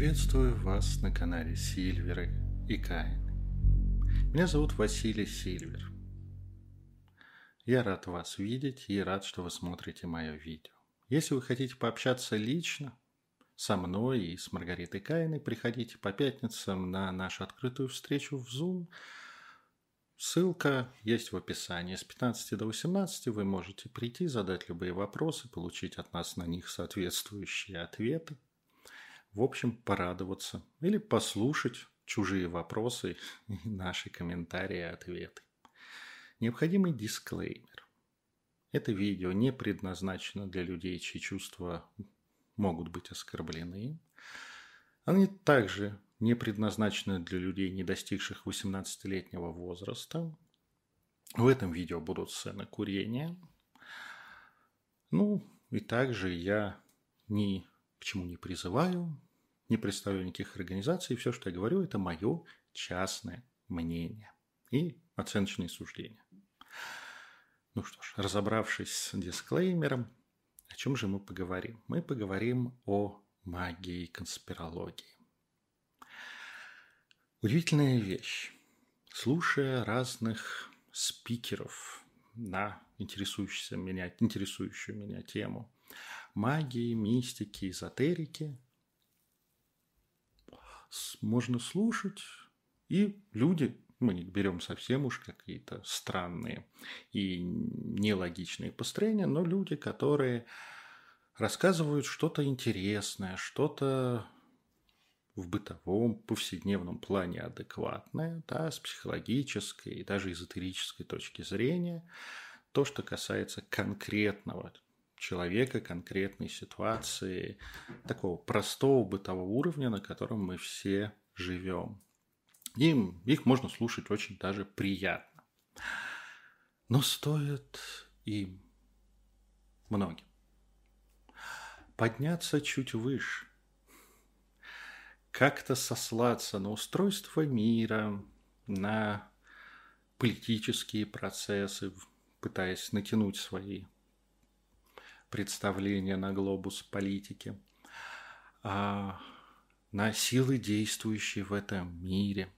Приветствую вас на канале Сильверы и Каин. Меня зовут Василий Сильвер. Я рад вас видеть и рад, что вы смотрите мое видео. Если вы хотите пообщаться лично со мной и с Маргаритой Каиной, приходите по пятницам на нашу открытую встречу в Zoom. Ссылка есть в описании. С 15 до 18 вы можете прийти, задать любые вопросы, получить от нас на них соответствующие ответы – в общем, порадоваться или послушать чужие вопросы и наши комментарии и ответы. Необходимый дисклеймер. Это видео не предназначено для людей, чьи чувства могут быть оскорблены. Оно также не предназначено для людей, не достигших 18-летнего возраста. В этом видео будут сцены курения. Ну, и также я ни к чему не призываю, не представляю никаких организаций. Все, что я говорю, это мое частное мнение и оценочные суждения. Ну что ж, разобравшись с дисклеймером, о чем же мы поговорим? Мы поговорим о магии конспирологии. Удивительная вещь. Слушая разных спикеров на интересующуюся меня, интересующую меня тему магии, мистики, эзотерики – можно слушать, и люди, мы не берем совсем уж какие-то странные и нелогичные построения, но люди, которые рассказывают что-то интересное, что-то в бытовом, повседневном плане адекватное, да, с психологической и даже эзотерической точки зрения, то, что касается конкретного человека, конкретной ситуации, такого простого бытового уровня, на котором мы все живем. Им, их можно слушать очень даже приятно. Но стоит им многим подняться чуть выше, как-то сослаться на устройство мира, на политические процессы, пытаясь натянуть свои представления на глобус политики, а на силы, действующие в этом мире,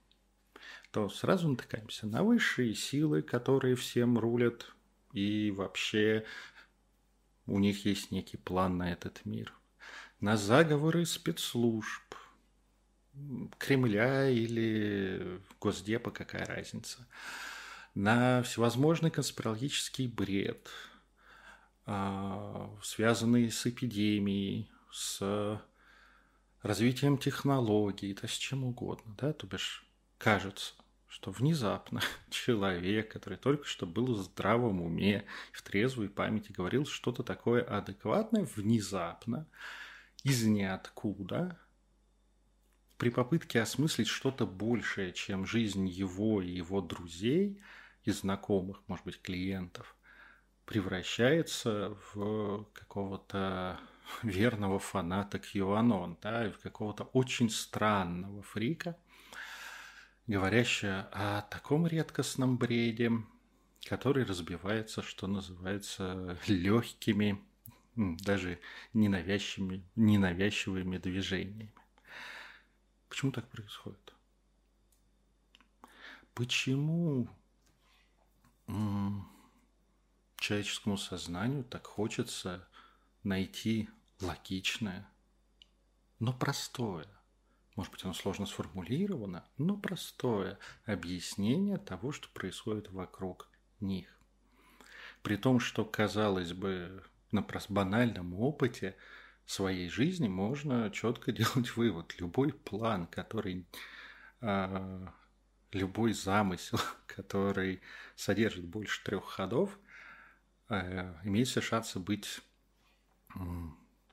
то сразу натыкаемся на высшие силы, которые всем рулят, и вообще у них есть некий план на этот мир. На заговоры спецслужб, Кремля или Госдепа, какая разница. На всевозможный конспирологический бред – связанные с эпидемией, с развитием технологий, да с чем угодно, да, то бишь кажется, что внезапно человек, который только что был в здравом уме, в трезвой памяти говорил что-то такое адекватное, внезапно, из ниоткуда, при попытке осмыслить что-то большее, чем жизнь его и его друзей и знакомых, может быть, клиентов – превращается в какого-то верного фаната QAnon, да, в какого-то очень странного фрика, говорящего о таком редкостном бреде, который разбивается, что называется, легкими, даже ненавязчивыми, ненавязчивыми движениями. Почему так происходит? Почему человеческому сознанию так хочется найти логичное, но простое, может быть, оно сложно сформулировано, но простое объяснение того, что происходит вокруг них. При том, что, казалось бы, на банальном опыте своей жизни можно четко делать вывод. Любой план, который э, любой замысел, который содержит больше трех ходов – имеет все шансы быть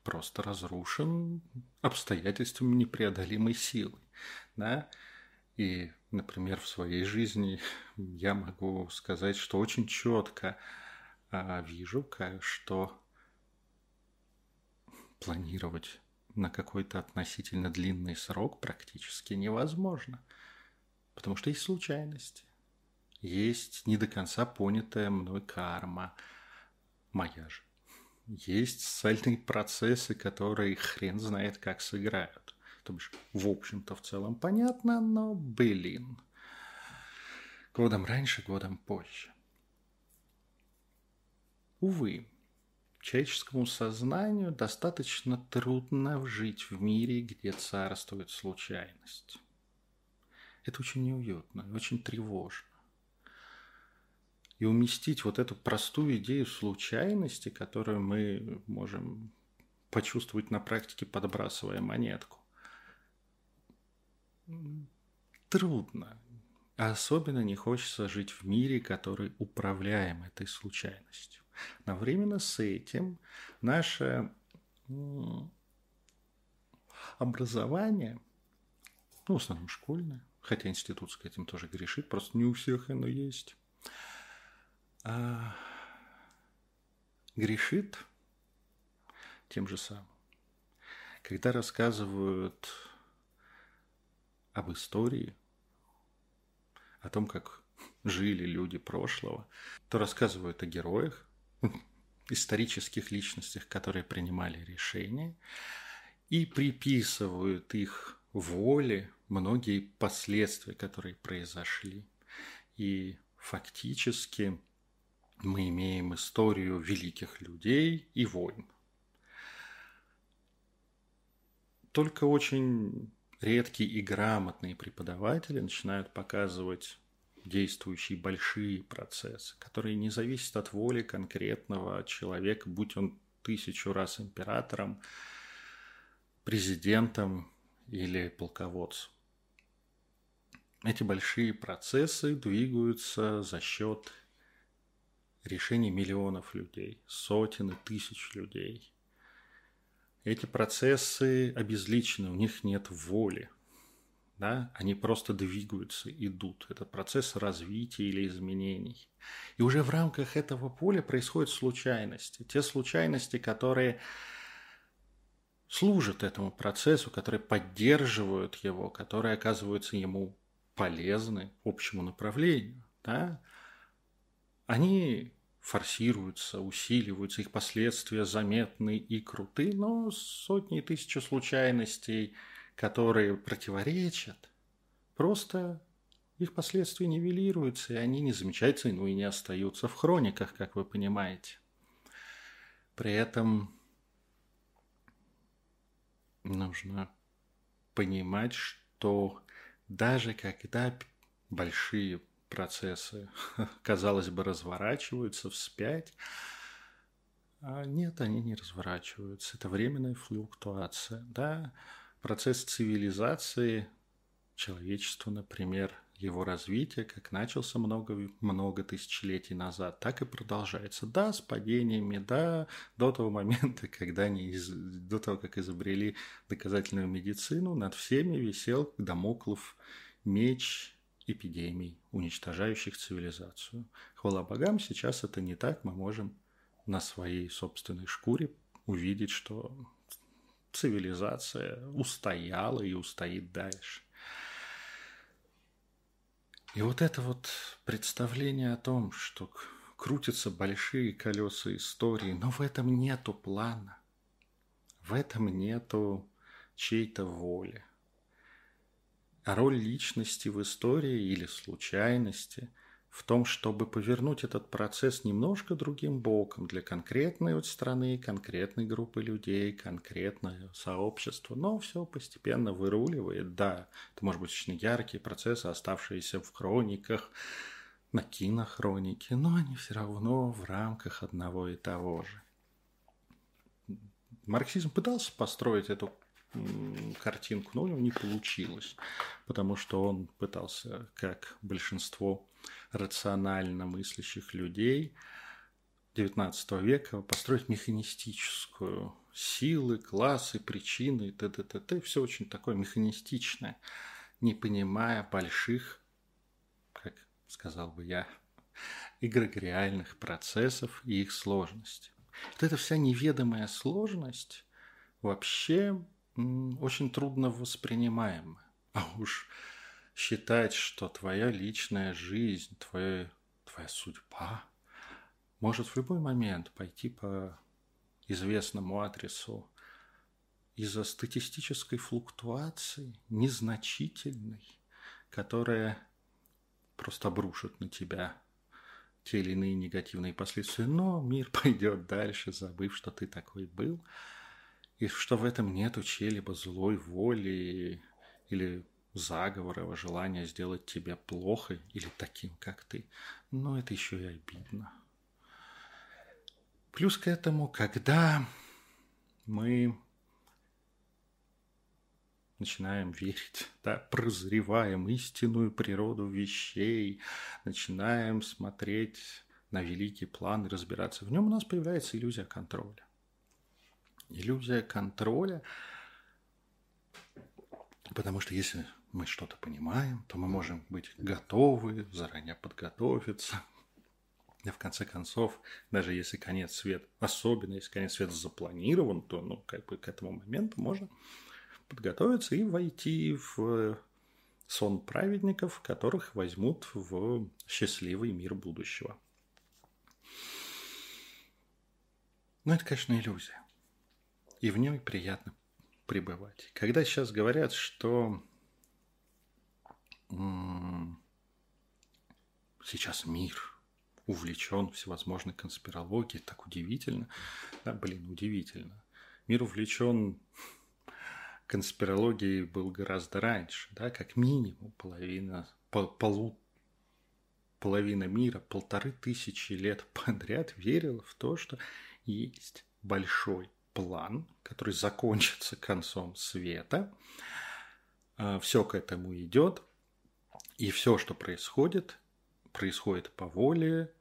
просто разрушен обстоятельствами непреодолимой силы. Да? И, например, в своей жизни я могу сказать, что очень четко а, вижу, что планировать на какой-то относительно длинный срок практически невозможно. Потому что есть случайности. Есть не до конца понятая мной карма – же. Есть социальные процессы, которые хрен знает как сыграют. То бишь, в общем-то, в целом понятно, но, блин, годом раньше, годом позже. Увы, человеческому сознанию достаточно трудно жить в мире, где царствует случайность. Это очень неуютно, очень тревожно. И уместить вот эту простую идею случайности, которую мы можем почувствовать на практике, подбрасывая монетку, трудно. Особенно не хочется жить в мире, который управляем этой случайностью. Одновременно с этим наше образование, ну, в основном школьное, хотя институтское этим тоже грешит, просто не у всех оно есть, а грешит тем же самым. Когда рассказывают об истории, о том, как жили люди прошлого, то рассказывают о героях, исторических личностях, которые принимали решения, и приписывают их воле многие последствия, которые произошли. И фактически мы имеем историю великих людей и войн. Только очень редкие и грамотные преподаватели начинают показывать действующие большие процессы, которые не зависят от воли конкретного человека, будь он тысячу раз императором, президентом или полководцем. Эти большие процессы двигаются за счет решений миллионов людей, сотен и тысяч людей. Эти процессы обезличены, у них нет воли – да, они просто двигаются, идут. Это процесс развития или изменений. И уже в рамках этого поля происходят случайности. Те случайности, которые служат этому процессу, которые поддерживают его, которые оказываются ему полезны общему направлению. Да? Они форсируются, усиливаются, их последствия заметны и круты, но сотни и тысячи случайностей – которые противоречат, просто их последствия нивелируются, и они не замечаются, ну и не остаются в хрониках, как вы понимаете. При этом нужно понимать, что даже когда большие процессы, казалось бы, разворачиваются вспять, а нет, они не разворачиваются. Это временная флуктуация. Да? Процесс цивилизации человечества, например, его развитие, как начался много, много тысячелетий назад, так и продолжается. Да, с падениями, да, до того момента, когда они, из, до того, как изобрели доказательную медицину, над всеми висел домоклов меч эпидемий, уничтожающих цивилизацию. Хвала богам, сейчас это не так, мы можем на своей собственной шкуре увидеть, что цивилизация устояла и устоит дальше. И вот это вот представление о том, что крутятся большие колеса истории, но в этом нету плана, в этом нету чьей-то воли. Роль личности в истории или случайности в том, чтобы повернуть этот процесс немножко другим боком для конкретной вот страны, конкретной группы людей, конкретного сообщества. Но все постепенно выруливает. Да, это может быть очень яркие процессы, оставшиеся в хрониках, на кинохронике, но они все равно в рамках одного и того же. Марксизм пытался построить эту картинку, но у него не получилось, потому что он пытался, как большинство рационально мыслящих людей XIX века построить механистическую силы, классы, причины, т.д. т.т. Все очень такое механистичное, не понимая больших, как сказал бы я, эгрегориальных процессов и их сложности. Вот эта вся неведомая сложность вообще очень трудно воспринимаема. А уж считать, что твоя личная жизнь, твоя, твоя судьба может в любой момент пойти по известному адресу из-за статистической флуктуации, незначительной, которая просто обрушит на тебя те или иные негативные последствия, но мир пойдет дальше, забыв, что ты такой был, и что в этом нету чьей-либо злой воли или заговора, желания сделать тебя плохо или таким, как ты. Но это еще и обидно. Плюс к этому, когда мы начинаем верить, да, прозреваем истинную природу вещей, начинаем смотреть на великий план и разбираться в нем, у нас появляется иллюзия контроля. Иллюзия контроля, потому что если мы что-то понимаем, то мы можем быть готовы, заранее подготовиться. И в конце концов, даже если конец света, особенно если конец света запланирован, то ну, как бы к этому моменту можно подготовиться и войти в сон праведников, которых возьмут в счастливый мир будущего. Но это, конечно, иллюзия. И в ней приятно пребывать. Когда сейчас говорят, что сейчас мир увлечен всевозможной конспирологией, так удивительно. Да, блин, удивительно. Мир увлечен конспирологией был гораздо раньше, да, как минимум половина, пол, полу, половина мира, полторы тысячи лет подряд верила в то, что есть большой план, который закончится концом света. А, все к этому идет, и все, что происходит, происходит по воле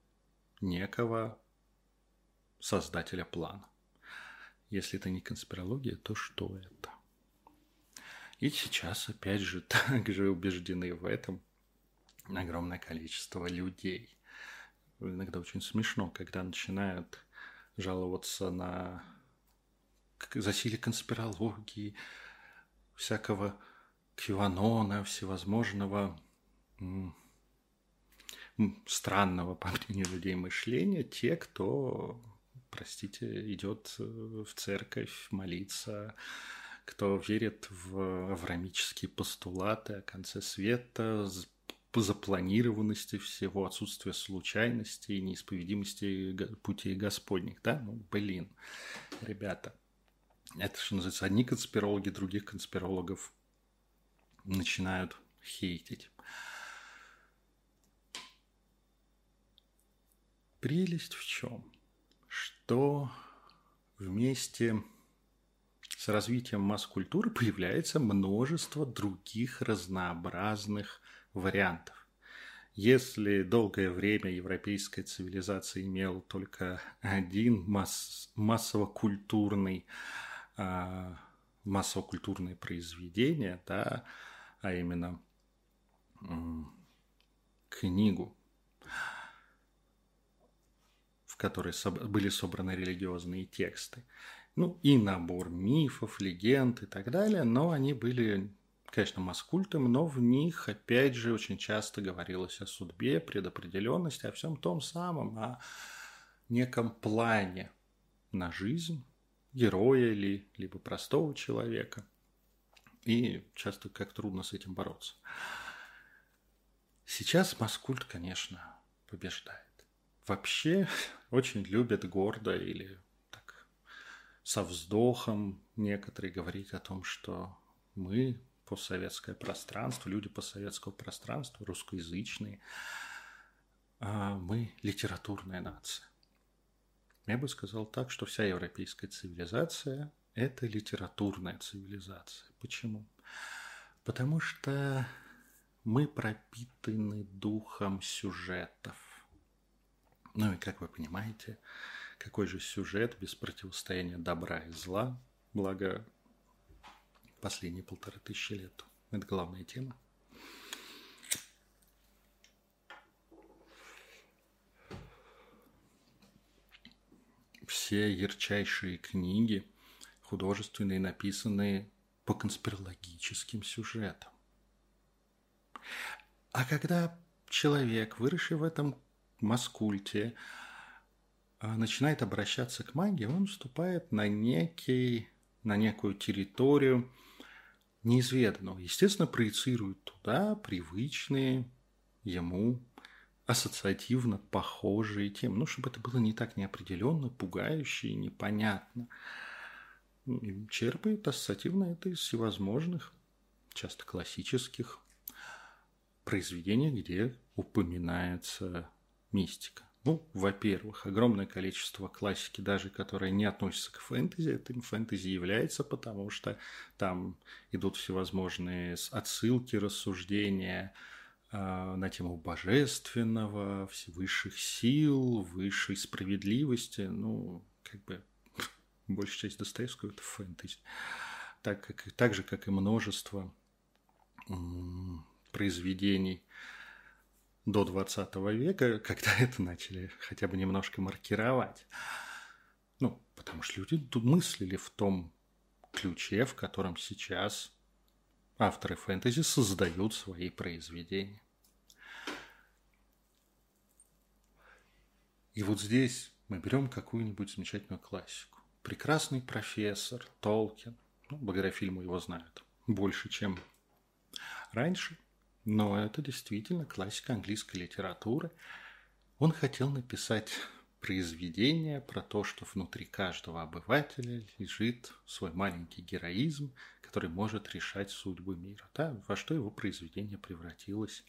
некого создателя плана. Если это не конспирология, то что это? И сейчас, опять же, также убеждены в этом огромное количество людей. Иногда очень смешно, когда начинают жаловаться на засилие конспирологии, всякого кванона, всевозможного странного, по мнению людей, мышления те, кто, простите, идет э, в церковь молиться, кто верит в аврамические постулаты о конце света, запланированности всего, отсутствия случайности и неисповедимости путей Господних. Да, ну, блин, ребята, это что называется, одни конспирологи других конспирологов начинают хейтить. Прелесть в чем? Что вместе с развитием масс-культуры появляется множество других разнообразных вариантов. Если долгое время европейская цивилизация имела только один масс, массово-культурный, массово-культурное произведение, да, а именно книгу, в которой были собраны религиозные тексты, ну и набор мифов, легенд и так далее, но они были, конечно, маскультом, но в них, опять же, очень часто говорилось о судьбе, предопределенности, о всем том самом, о неком плане на жизнь героя или либо простого человека. И часто как трудно с этим бороться. Сейчас маскульт, конечно, побеждает. Вообще очень любят гордо или со вздохом некоторые говорить о том, что мы постсоветское пространство, люди постсоветского пространства, русскоязычные, а мы литературная нация. Я бы сказал так, что вся европейская цивилизация – это литературная цивилизация. Почему? Потому что мы пропитаны духом сюжетов. Ну и, как вы понимаете, какой же сюжет без противостояния добра и зла, благо последние полторы тысячи лет. Это главная тема. Все ярчайшие книги художественные, написанные по конспирологическим сюжетам. А когда человек, выросший в этом маскульте, а, начинает обращаться к магии, он вступает на некий на некую территорию неизведанного. Естественно, проецирует туда привычные ему ассоциативно похожие темы. Ну, чтобы это было не так неопределенно, пугающе и непонятно. И черпает ассоциативно это из всевозможных, часто классических произведений, где упоминается мистика. Ну, во-первых, огромное количество классики, даже которая не относится к фэнтези, этим фэнтези является, потому что там идут всевозможные отсылки, рассуждения на тему божественного, высших сил, высшей справедливости. Ну, как бы большая часть Достоевского – это фэнтези. Так, как, так же, как и множество произведений – до 20 века, когда это начали хотя бы немножко маркировать. Ну, потому что люди мыслили в том ключе, в котором сейчас авторы фэнтези создают свои произведения. И вот здесь мы берем какую-нибудь замечательную классику. Прекрасный профессор Толкин, ну, благодаря фильму его знают больше, чем раньше – но это действительно классика английской литературы. Он хотел написать произведение про то, что внутри каждого обывателя лежит свой маленький героизм, который может решать судьбы мира. Да? Во что его произведение превратилось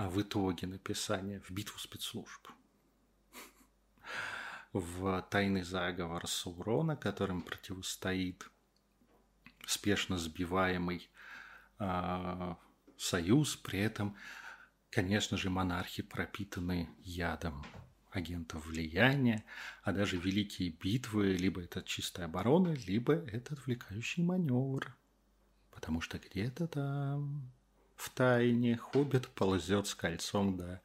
а в итоге написания в битву спецслужб. В тайный заговор Саурона, которым противостоит спешно сбиваемый а, союз, при этом, конечно же, монархи пропитаны ядом агентов влияния, а даже великие битвы, либо это чистая оборона, либо это отвлекающий маневр. Потому что где-то там в тайне хоббит ползет с кольцом до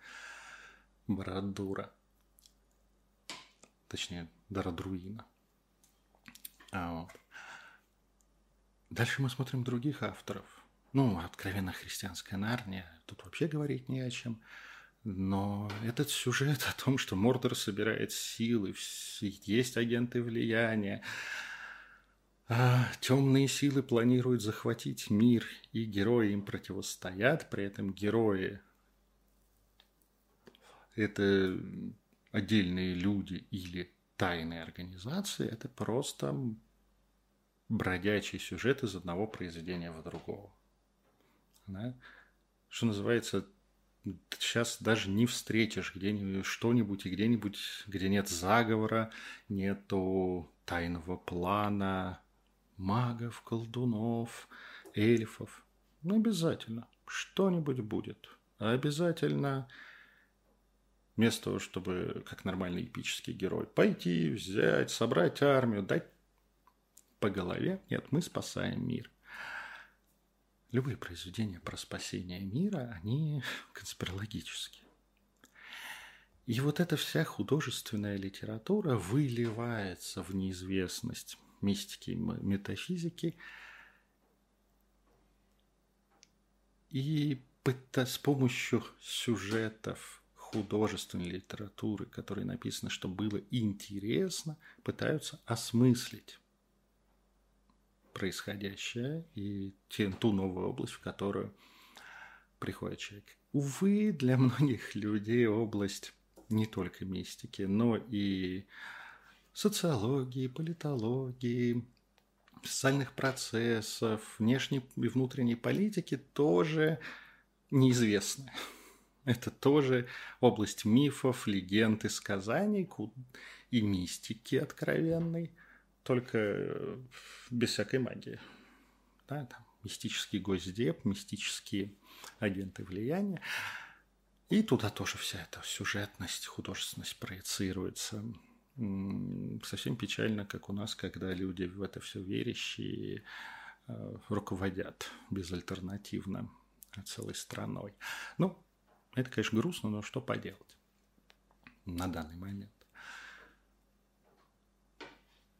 Брадура. Точнее, до Радруина. А вот. Дальше мы смотрим других авторов. Ну, откровенно христианская Нарния, тут вообще говорить не о чем. Но этот сюжет о том, что Мордор собирает силы, есть агенты влияния, а темные силы планируют захватить мир, и герои им противостоят, при этом герои это отдельные люди или тайные организации, это просто бродячий сюжет из одного произведения в другого. Да, что называется, сейчас даже не встретишь где-нибудь что-нибудь и где-нибудь, где нет заговора, нету тайного плана, магов, колдунов, эльфов. Ну, обязательно. Что-нибудь будет. Обязательно вместо того, чтобы, как нормальный эпический герой, пойти, взять, собрать армию, дать по голове. Нет, мы спасаем мир любые произведения про спасение мира, они конспирологические. И вот эта вся художественная литература выливается в неизвестность мистики метафизики. И с помощью сюжетов художественной литературы, которые написаны, чтобы было интересно, пытаются осмыслить происходящее и ту новую область, в которую приходит человек. Увы, для многих людей область не только мистики, но и социологии, политологии, социальных процессов, внешней и внутренней политики тоже неизвестны. Это тоже область мифов, легенд и сказаний и мистики откровенной – только э, без всякой магии. Да, там мистический госдеп, мистические агенты влияния. И туда тоже вся эта сюжетность, художественность проецируется. Совсем печально, как у нас, когда люди в это все верящие э, руководят безальтернативно целой страной. Ну, это, конечно, грустно, но что поделать на данный момент.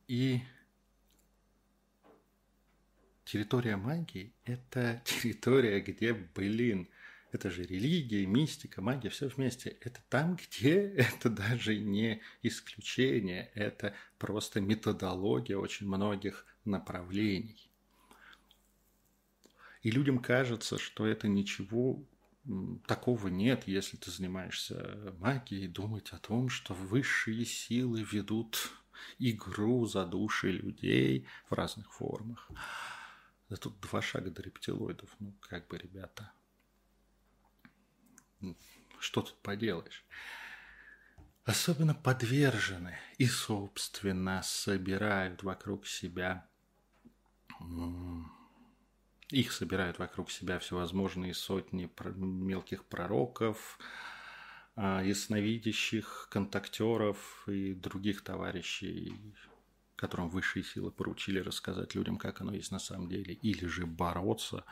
И территория магии – это территория, где, блин, Это же религия, мистика, магия, все вместе. Это там, где это даже не исключение, это просто методология очень многих направлений. И людям кажется, что это ничего такого нет, если ты занимаешься магией, думать о том, что высшие силы ведут игру за души людей в разных формах. Да тут два шага до рептилоидов. Ну, как бы, ребята, что тут поделаешь? Особенно подвержены и, собственно, собирают вокруг себя их собирают вокруг себя всевозможные сотни мелких пророков, ясновидящих, контактеров и других товарищей, которым высшие силы поручили рассказать людям, как оно есть на самом деле, или же бороться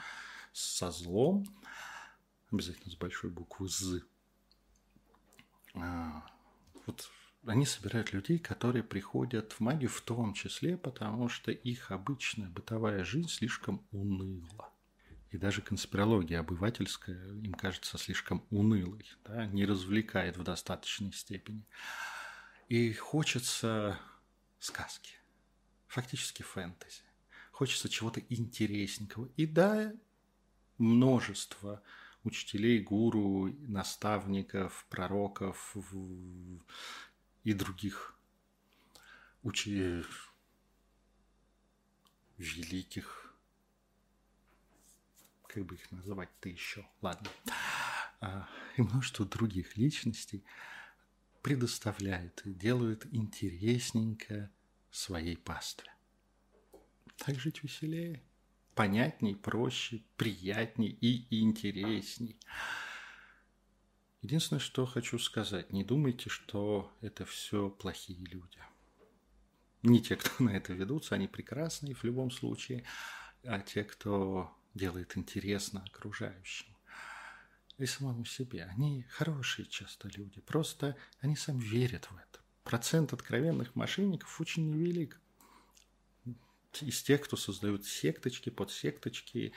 со злом, обязательно с большой буквы «З». А, вот они собирают людей, которые приходят в магию в том числе, потому что их обычная бытовая жизнь слишком уныла. И даже конспирология обывательская им кажется слишком унылой, да, не развлекает в достаточной степени. И хочется сказки, фактически фэнтези. Хочется чего-то интересненького. И да, множество учителей, гуру, наставников, пророков и других учи... великих, как бы их называть-то еще, ладно, а, и множество других личностей предоставляют и делают интересненько своей пастве. Так жить веселее, понятней, проще, приятней и интересней. Единственное, что хочу сказать, не думайте, что это все плохие люди. Не те, кто на это ведутся, они прекрасные в любом случае, а те, кто делает интересно окружающим и самому себе. Они хорошие часто люди, просто они сами верят в это. Процент откровенных мошенников очень невелик. Из тех, кто создают секточки, подсекточки,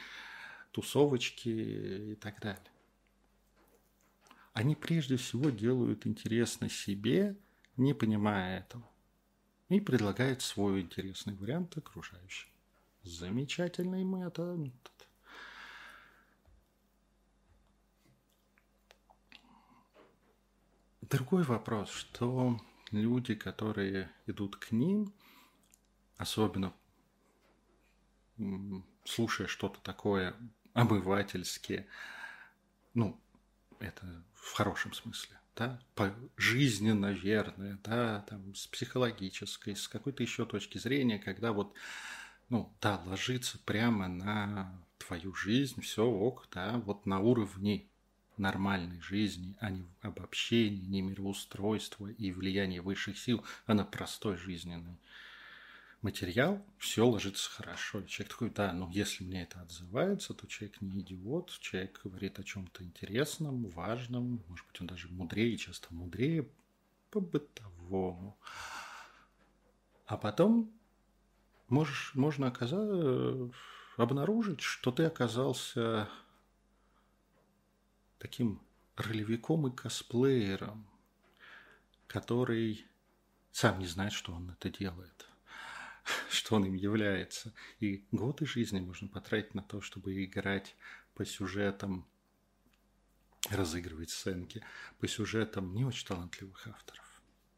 тусовочки и так далее они прежде всего делают интересно себе, не понимая этого, и предлагают свой интересный вариант окружающим. Замечательный метод. Другой вопрос, что люди, которые идут к ним, особенно слушая что-то такое обывательские, ну, это в хорошем смысле, да, по жизни, наверное, да, там, с психологической, с какой-то еще точки зрения, когда вот, ну, да, ложится прямо на твою жизнь, все ок, да, вот на уровне нормальной жизни, а не обобщения, не мироустройства и влияния высших сил, а на простой жизненной материал, все ложится хорошо. Человек такой, да, ну если мне это отзывается, то человек не идиот, человек говорит о чем-то интересном, важном, может быть, он даже мудрее, часто мудрее по-бытовому. А потом можешь, можно оказать, обнаружить, что ты оказался таким ролевиком и косплеером, который сам не знает, что он это делает что он им является. И годы жизни можно потратить на то, чтобы играть по сюжетам, разыгрывать сценки по сюжетам не очень талантливых авторов.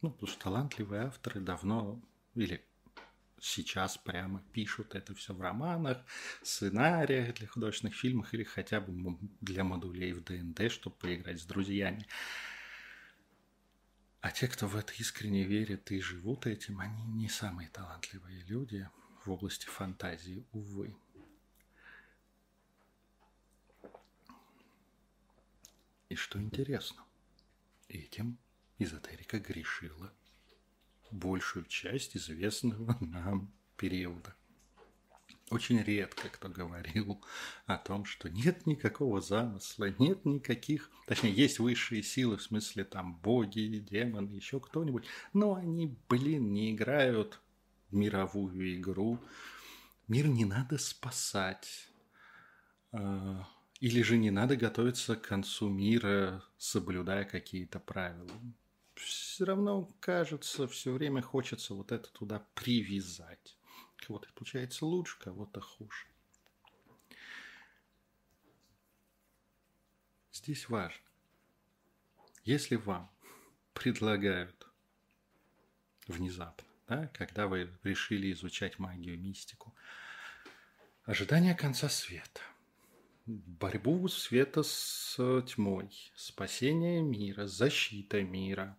Ну, потому что талантливые авторы давно или сейчас прямо пишут это все в романах, сценариях для художественных фильмов или хотя бы для модулей в ДНД, чтобы поиграть с друзьями. А те, кто в это искренне верит и живут этим, они не самые талантливые люди в области фантазии, увы. И что интересно, этим эзотерика грешила большую часть известного нам периода. Очень редко кто говорил о том, что нет никакого замысла, нет никаких, точнее, есть высшие силы, в смысле там боги, демоны, еще кто-нибудь, но они, блин, не играют в мировую игру. Мир не надо спасать. А, Или же не надо готовиться к концу мира, соблюдая какие-то правила. Все равно, кажется, все время хочется вот это туда привязать. Кого-то получается лучше, кого-то хуже. Здесь важно, если вам предлагают внезапно, да, когда вы решили изучать магию, мистику, ожидание конца света, борьбу света с тьмой, спасение мира, защита мира,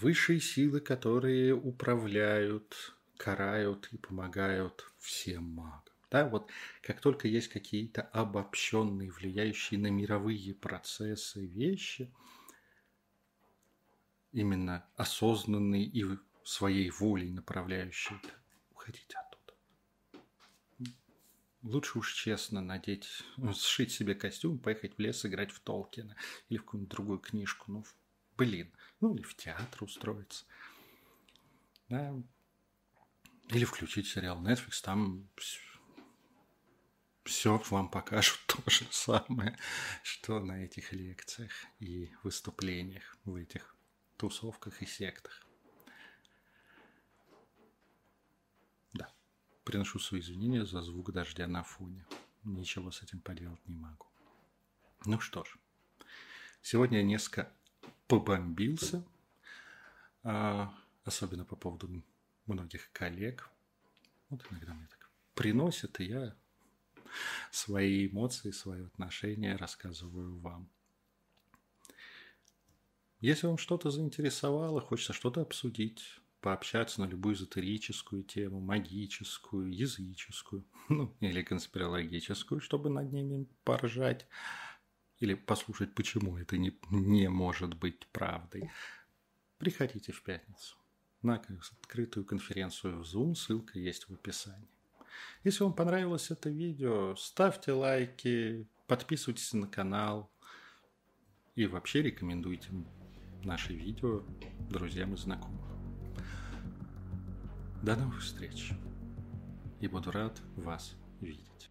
высшие силы, которые управляют, карают и помогают всем магам. Да, вот как только есть какие-то обобщенные, влияющие на мировые процессы вещи, именно осознанные и своей волей направляющие, уходите оттуда. Лучше уж честно надеть, сшить себе костюм, поехать в лес играть в Толкина или в какую-нибудь другую книжку. Ну, блин, ну или в театр устроиться. Да. Или включить сериал Netflix, там все вам покажут то же самое, что на этих лекциях и выступлениях в этих тусовках и сектах. Да, приношу свои извинения за звук дождя на фоне. Ничего с этим поделать не могу. Ну что ж, сегодня несколько побомбился, а, особенно по поводу многих коллег. Вот иногда мне так приносят, и я свои эмоции, свои отношения рассказываю вам. Если вам что-то заинтересовало, хочется что-то обсудить, пообщаться на любую эзотерическую тему, магическую, языческую, ну, или конспирологическую, чтобы над ними поржать, или послушать, почему это не, не может быть правдой, приходите в пятницу на открытую конференцию в Zoom, ссылка есть в описании. Если вам понравилось это видео, ставьте лайки, подписывайтесь на канал и вообще рекомендуйте наши видео друзьям и знакомым. До новых встреч и буду рад вас видеть.